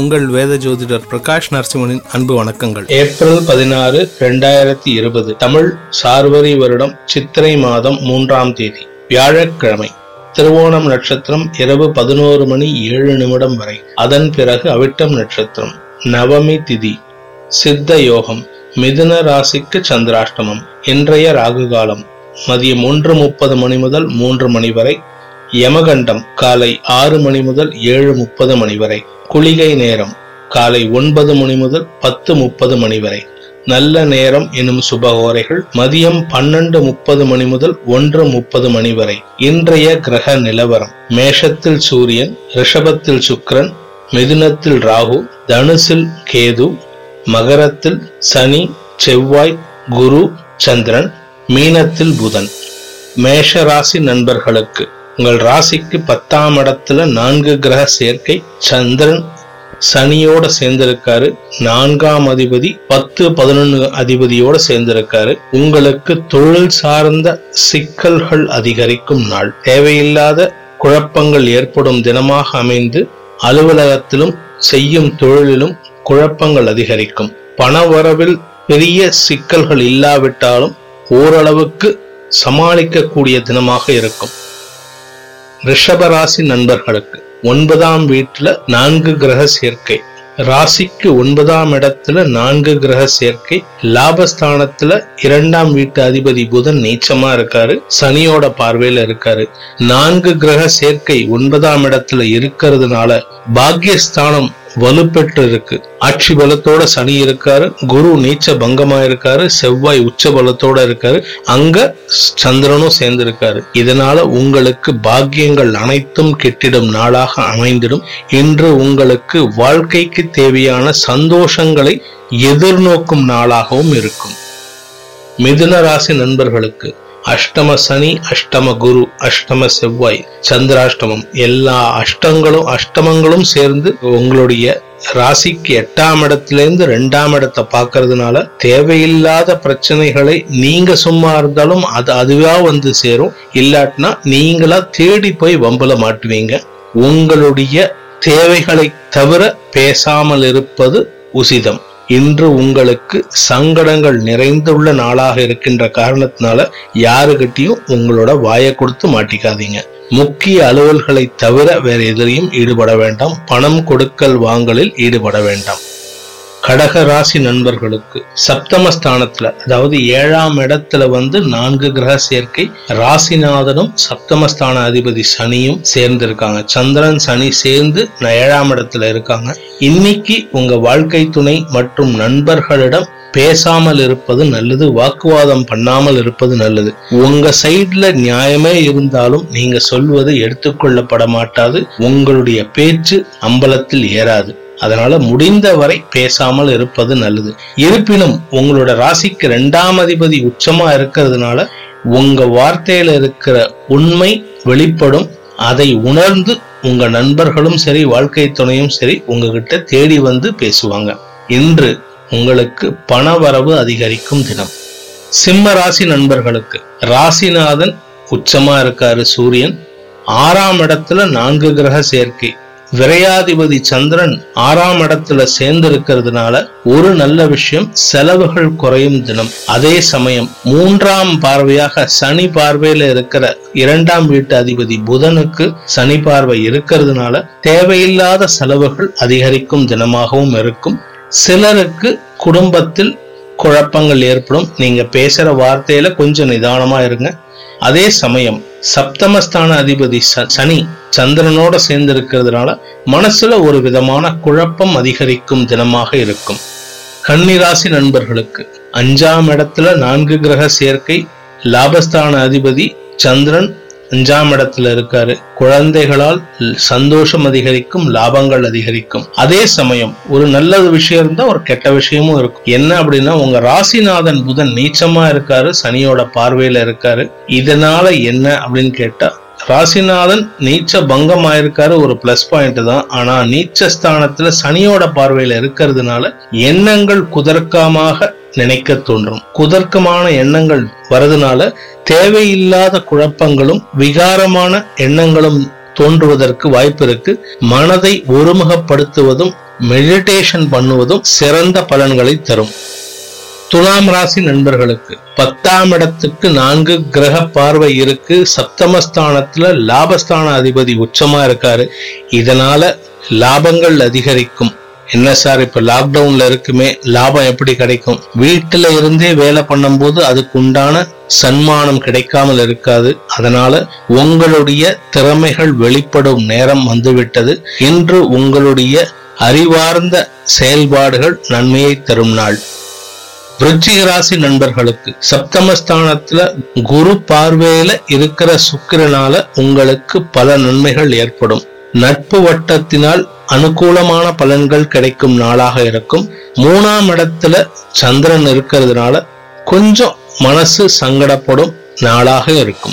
உங்கள் வேத ஜோதிடர் பிரகாஷ் நரசிம்மனின் அன்பு வணக்கங்கள். ஏப்ரல் பதினாறு ரெண்டாயிரத்தி இருபது தமிழ் சார்வரி வருடம் சித்திரை மாதம் மூன்றாம் தேதி வியாழக்கிழமை திருவோணம் நட்சத்திரம் இரவு பதினோரு மணி ஏழு நிமிடம் வரை. அதன் பிறகு அவிட்டம் நட்சத்திரம் நவமி திதி சித்த யோகம் மிதுன ராசிக்கு சந்திராஷ்டமம் இன்றைய ராகு காலம் மதியம் ஒன்று முப்பது மணி முதல் மூன்று மணி வரை. யமகண்டம் காலை ஆறு மணி முதல் ஏழு முப்பது மணி வரை. குளிகை நேரம் காலை ஒன்பது மணி முதல் பத்து முப்பது மணி வரை. நல்ல நேரம் எனும் சுபகோரைகள் மதியம் பன்னெண்டு முப்பது மணி முதல் ஒன்று முப்பது மணி வரை. இன்றைய கிரக நிலவரம். மேஷத்தில் சூரியன் ரிஷபத்தில் சுக்ரன் மிதுனத்தில் ராகு தனுசில் கேது மகரத்தில் சனி செவ்வாய் குரு சந்திரன் மீனத்தில் புதன். மேஷராசி நண்பர்களுக்கு உங்கள் ராசிக்கு பத்தாம் இடத்துல நான்கு கிரக சேர்க்கை சந்திரன் சனியோட சேர்ந்திருக்காரு. நான்காம் அதிபதி பத்து பதினொன்னு அதிபதியோட சேர்ந்திருக்காரு. உங்களுக்கு தொழில் சார்ந்த சிக்கல்கள் அதிகரிக்கும் நாள். தேவையில்லாத குழப்பங்கள் ஏற்படும் தினமாக அமைந்து அலுவலகத்திலும் செய்யும் தொழிலிலும் குழப்பங்கள் அதிகரிக்கும். பணவரவில் பெரிய சிக்கல்கள் இல்லாவிட்டாலும் ஓரளவுக்கு சமாளிக்கக்கூடிய தினமாக இருக்கும். ரிஷபராசி நண்பர்களுக்கு ஒன்பதாம் வீட்டுல நான்கு கிரக சேர்க்கை. ராசிக்கு ஒன்பதாம் இடத்துல நான்கு கிரக சேர்க்கை. லாபஸ்தானத்துல இரண்டாம் வீட்டு அதிபதி புதன் நீச்சமா இருக்காரு சனியோட பார்வையில இருக்காரு. நான்கு கிரக சேர்க்கை ஒன்பதாம் இடத்துல இருக்கிறதுனால பாக்கியஸ்தானம் வலுப்பெற்று இருக்கு ஆட்சி பலத்தோட சனி இருக்காரு குரு நீச்ச பங்கமா இருக்காரு செவ்வாய் உச்ச பலத்தோட இருக்காரு அங்க சந்திரனும் சேர்ந்து இருக்காரு இதனால உங்களுக்கு பாக்கியங்கள் அனைத்தும் கெட்டிடும் நாளாக அமைந்திடும். இன்று உங்களுக்கு வாழ்க்கைக்கு தேவையான சந்தோஷங்களை எதிர்நோக்கும் நாளாகவும் இருக்கும். மிதுன ராசி நண்பர்களுக்கு அஷ்டம சனி அஷ்டம குரு அஷ்டம செவ்வாய் சந்திராஷ்டமம். எல்லா அஷ்டங்களும் அஷ்டமங்களும் சேர்ந்து உங்களுடைய ராசிக்கு எட்டாம் இடத்திலேருந்து ரெண்டாம் இடத்தை பார்க்கறதுனால தேவையில்லாத பிரச்சனைகளை நீங்க சும்மா இருந்தாலும் அது அதுவா வந்து சேரும். இல்லாட்டினா நீங்களா தேடி போய் வம்பல மாட்டுவீங்க. உங்களுடைய தேவைகளை தவிர பேசாமல் இருப்பது உசிதம். இன்று உங்களுக்கு சங்கடங்கள் நிறைந்துள்ள நாளாக இருக்கின்ற காரணத்தினால யாருகிட்டையும் உங்களோட வாயை கொடுத்து மாட்டிக்காதீங்க. முக்கிய அலுவல்களை தவிர வேற எதிரையும் ஈடுபட வேண்டாம். பணம் கொடுக்கல் வாங்கலில் ஈடுபட வேண்டாம். கடக ராசி நண்பர்களுக்கு சப்தமஸ்தானத்துல அதாவது ஏழாம் இடத்துல வந்து நான்கு கிரக சேர்க்கை ராசிநாதனும் சப்தமஸ்தான அதிபதி சனியும் சேர்ந்திருக்காங்க. சந்திரன் சனி சேர்ந்து ஏழாம் இடத்துல இருக்காங்க. இன்னைக்கு உங்க வாழ்க்கை துணை மற்றும் நண்பர்களிடம் பேசாமல் இருப்பது நல்லது வாக்குவாதம் பண்ணாமல் இருப்பது நல்லது. உங்க சைட்ல நியாயமே இருந்தாலும் நீங்க சொல்வது எடுத்துக்கொள்ளப்பட மாட்டாது உங்களுடைய பேச்சு அம்பலத்தில் ஏறாது. அதனால முடிந்தவரை பேசாமல் இருப்பது நல்லது. இருப்பினும் உங்களோட ராசிக்கு ரெண்டாம் அதிபதி உச்சமா இருக்கிறதுனால உங்க வார்த்தையில இருக்கிற உண்மை வெளிப்படும். அதை உணர்ந்து உங்க நண்பர்களும் சரி வாழ்க்கை துணையும் சரி உங்ககிட்ட தேடி வந்து பேசுவாங்க. இன்று உங்களுக்கு பண வரவு அதிகரிக்கும் தினம். சிம்ம ராசி நண்பர்களுக்கு ராசிநாதன் உச்சமா இருக்காரு சூரியன். ஆறாம் இடத்துல நான்கு கிரக சேர்க்கை. விரையாதிபதி சந்திரன் ஆறாம் இடத்துல சேர்ந்து இருக்கிறதுனால ஒரு நல்ல விஷயம் செலவுகள் குறையும் தினம். அதே சமயம் மூன்றாம் பார்வையாக சனி பார்வையில இருக்கிற இரண்டாம் வீட்டு அதிபதி புதனுக்கு சனி பார்வை இருக்கிறதுனால தேவையில்லாத செலவுகள் அதிகரிக்கும் தினமாகவும் இருக்கும். சிலருக்கு குடும்பத்தில் குழப்பங்கள் ஏற்படும். நீங்க பேசுற வார்த்தையில கொஞ்சம் நிதானமா இருங்க. அதே சமயம் சப்தமஸ்தான அதிபதி சனி சந்திரனோட சேர்ந்து இருக்கிறதுனால மனசுல ஒரு விதமான குழப்பம் அதிகரிக்கும் தினமாக இருக்கும். கன்னிராசி நண்பர்களுக்கு அஞ்சாம் இடத்துல நான்கு கிரக சேர்க்கை லாபஸ்தான அதிபதி சந்திரன் அஞ்சாம் இடத்துல இருக்காரு. குழந்தைகளால் சந்தோஷம் அதிகரிக்கும் லாபங்கள் அதிகரிக்கும். அதே சமயம் ஒரு நல்ல விஷயம் இருந்தா ஒரு கெட்ட விஷயமும் இருக்கும். என்ன அப்படின்னா உங்க ராசிநாதன் புதன் நீச்சமா இருக்காரு சனியோட பார்வையில இருக்காரு. இதனால என்ன அப்படின்னு கேட்டா ராசிநாதன் நீச்ச பங்கம் ஆயிருக்காரு ஒரு பிளஸ் பாயிண்ட் தான். ஆனா நீச்ச ஸ்தானத்துல சனியோட பார்வையில இருக்கிறதுனால எண்ணங்கள் குதர்க்கமாக நினைக்க தோன்றும். குதர்க்கமான எண்ணங்கள் வரதுனால தேவையில்லாத குழப்பங்களும் விகாரமான எண்ணங்களும் தோன்றுவதற்கு வாய்ப்பு இருக்கு. மனதை ஒருமுகப்படுத்துவதும் மெடிடேஷன் பண்ணுவதும் சிறந்த பலன்களை தரும். துலாம் ராசி நண்பர்களுக்கு பத்தாம் இடத்துக்கு நான்கு கிரக பார்வை இருக்கு. சப்தமஸ்தானத்துல லாபஸ்தான அதிபதி உச்சமா இருக்காரு. இதனால லாபங்கள் அதிகரிக்கும். என்ன சார் இப்ப லாக்டவுன்ல இருக்குமே லாபம் எப்படி கிடைக்கும்? வீட்டில் இருந்தே வேலை பண்ணும்போது அதுக்கு உண்டான சன்மானம் கிடைக்காமல் இருக்காது. அதனால உங்களுடைய திறமைகள் வெளிப்படும் நேரம் வந்துவிட்டது. இன்று உங்களுடைய அறிவார்ந்த செயல்பாடுகள் நன்மையை தரும் நாள். விருச்சிக ராசி நண்பர்களுக்கு சப்தமஸ்தானத்துல குரு பார்வையில இருக்கிற சுக்கிரனால உங்களுக்கு பல நன்மைகள் ஏற்படும். நட்பு வட்டத்தினால் அனுகூலமான பலன்கள் கிடைக்கும் நாளாக இருக்கும். மூணாம் இடத்துல சந்திரன் இருக்கிறதுனால கொஞ்சம் மனசு சங்கடப்படும் நாளாக இருக்கும்.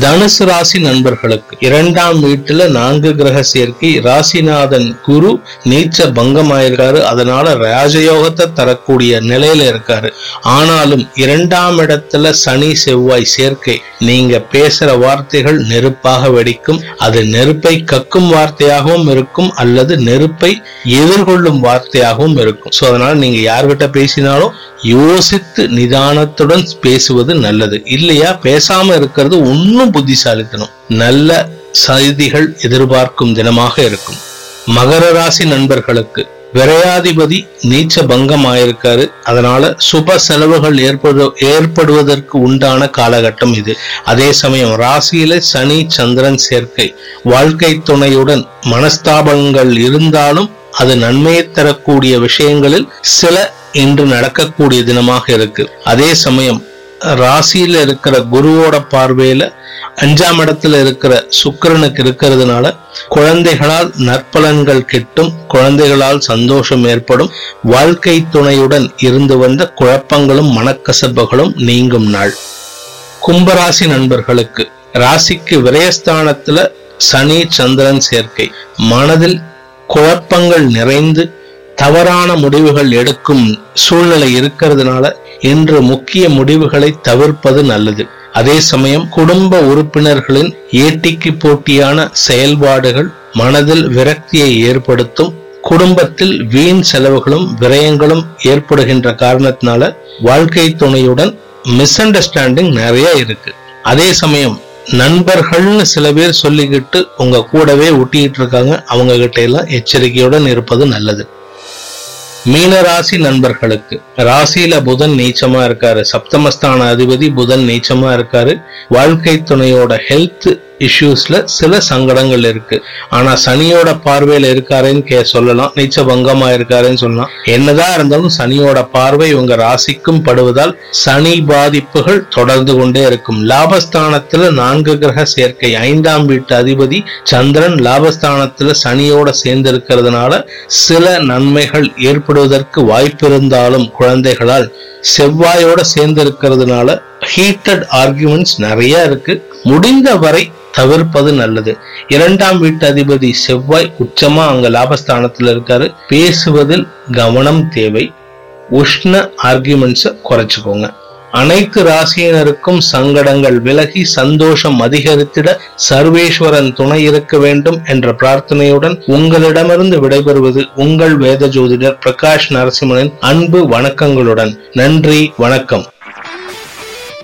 தனுசு ராசி நண்பர்களுக்கு இரண்டாம் வீட்டுல நான்கு கிரக சேர்க்கை ராசிநாதன் குரு நீச்ச பங்கமாயிருக்காரு. அதனால ராஜயோகத்தை தரக்கூடிய நிலையில இருக்காரு. ஆனாலும் இரண்டாம் இடத்துல சனி செவ்வாய் சேர்க்கை நீங்க பேசுற வார்த்தைகள் நெருப்பாக வெடிக்கும். அது நெருப்பை கக்கும் வார்த்தையாகவும் இருக்கும் அல்லது நெருப்பை எதிர்கொள்ளும் வார்த்தையாகவும் இருக்கும். சோ அதனால நீங்க யார்கிட்ட பேசினாலும் யோசித்து நிதானத்துடன் பேசுவது நல்லது. இல்லையா? பேசாம இருக்கிறது இன்னும் புத்திசாலித்தனம். நல்ல செய்திகள் எதிர்பார்க்கும் தினமாக இருக்கும். மகர ராசி நண்பர்களுக்கு விரையாதிபதி நீச்ச பங்கம் ஆயிருக்காரு அதனால சுப செலவுகள் ஏற்படு ஏற்படுவதற்கு உண்டான காலகட்டம் இது. அதே சமயம் ராசியில சனி சந்திரன் சேர்க்கை. வாழ்க்கை துணையுடன் மனஸ்தாபங்கள் இருந்தாலும் அது நன்மையை தரக்கூடிய விஷயங்களில் சில இன்று நடக்கக்கூடிய தினமாக இருக்கு. அதே சமயம் ராசியில இருக்கிற குருவோட பார்வையில அஞ்சாம் இடத்துல இருக்கிற சுக்கிரனுக்கு இருக்கிறதுனால குழந்தைகளால் நற்பலன்கள் கிட்டும் குழந்தைகளால் சந்தோஷம் ஏற்படும். வாழ்க்கை துணையுடன் இருந்து வந்த குழப்பங்களும் மனக்கசப்புகளும் நீங்கும் நாள். கும்பராசி நண்பர்களுக்கு ராசிக்கு விரயஸ்தானத்துல சனி சந்திரன் சேர்க்கை. மனதில் குழப்பங்கள் நிறைந்து தவறான முடிவுகள் எடுக்கும் சூழ்நிலை இருக்கிறதுனால இன்று முக்கிய முடிவுகளை தவிர்ப்பது நல்லது. அதே சமயம் குடும்ப உறுப்பினர்களின் ஏட்டிக்கு போட்டியான செயல்பாடுகள் மனதில் விரக்தியை ஏற்படுத்தும் குடும்பத்தில் வீண் செலவுகளும் விரயங்களும் ஏற்படுகின்ற காரணத்தினால வாழ்க்கை துணையுடன் மிஸ் அண்டர்ஸ்டாண்டிங் நிறைய இருக்கு. அதே சமயம் நண்பர்கள்னு சில பேர் சொல்லிக்கிட்டு உங்க கூடவே ஒட்டிக்கிட்டு இருக்காங்க அவங்க கிட்ட எல்லாம் எச்சரிக்கையுடன் இருப்பது நல்லது. மீன ராசி நண்பர்களுக்கு. ராசியில புதன் நீச்சமா இருக்காரு. சப்தமஸ்தான அதிபதி புதன் நீச்சமா இருக்காரு. வாழ்க்கை துணையோட ஹெல்த் இஷ்யூஸ்ல சில சங்கடங்கள் இருக்கு. ஆனா சனியோட பார்வையில இருக்காருன்னு கே சொல்லலாம். நீச்ச பங்கமா இருக்காருன்னு சொல்லலாம். என்னதான் இருந்தாலும் சனியோட பார்வை உங்க ராசிக்கும் படுவதால் சனி பாதிப்புகள் தொடர்ந்து கொண்டே இருக்கும். லாபஸ்தானத்துல நான்கு கிரக சேர்க்கை ஐந்தாம் வீட்டு அதிபதி சந்திரன் லாபஸ்தானத்துல சனியோட சேர்ந்து இருக்கிறதுனால சில நன்மைகள் ஏற்படுவதற்கு வாய்ப்பு இருந்தாலும் குழந்தைகளால் செவ்வாயோட சேர்ந்து இருக்கிறதுனால ஹீட்டட் ஆர்குமெண்ட்ஸ் நிறைய இருக்கு. முடிந்த வரை தவிர்ப்பது நல்லது. இரண்டாம் வீட்டு அதிபதி செவ்வாய் உச்சமா அங்க லாபஸ்தானத்துல இருக்காரு. பேசுவதில் கவனம் தேவை. உஷ்ண ஆர்குமெண்ட்ஸ குறைச்சுக்கோங்க. அனைத்து ராசியினருக்கும் சங்கடங்கள் விலகி சந்தோஷம் அதிகரித்திட சர்வேஸ்வரன் துணை இருக்க வேண்டும் என்ற பிரார்த்தனையுடன் உங்களிடமிருந்து விடைபெறுவது உங்கள் வேத ஜோதிடர் பிரகாஷ் நரசிம்மனின் அன்பு வணக்கங்களுடன். நன்றி வணக்கம்.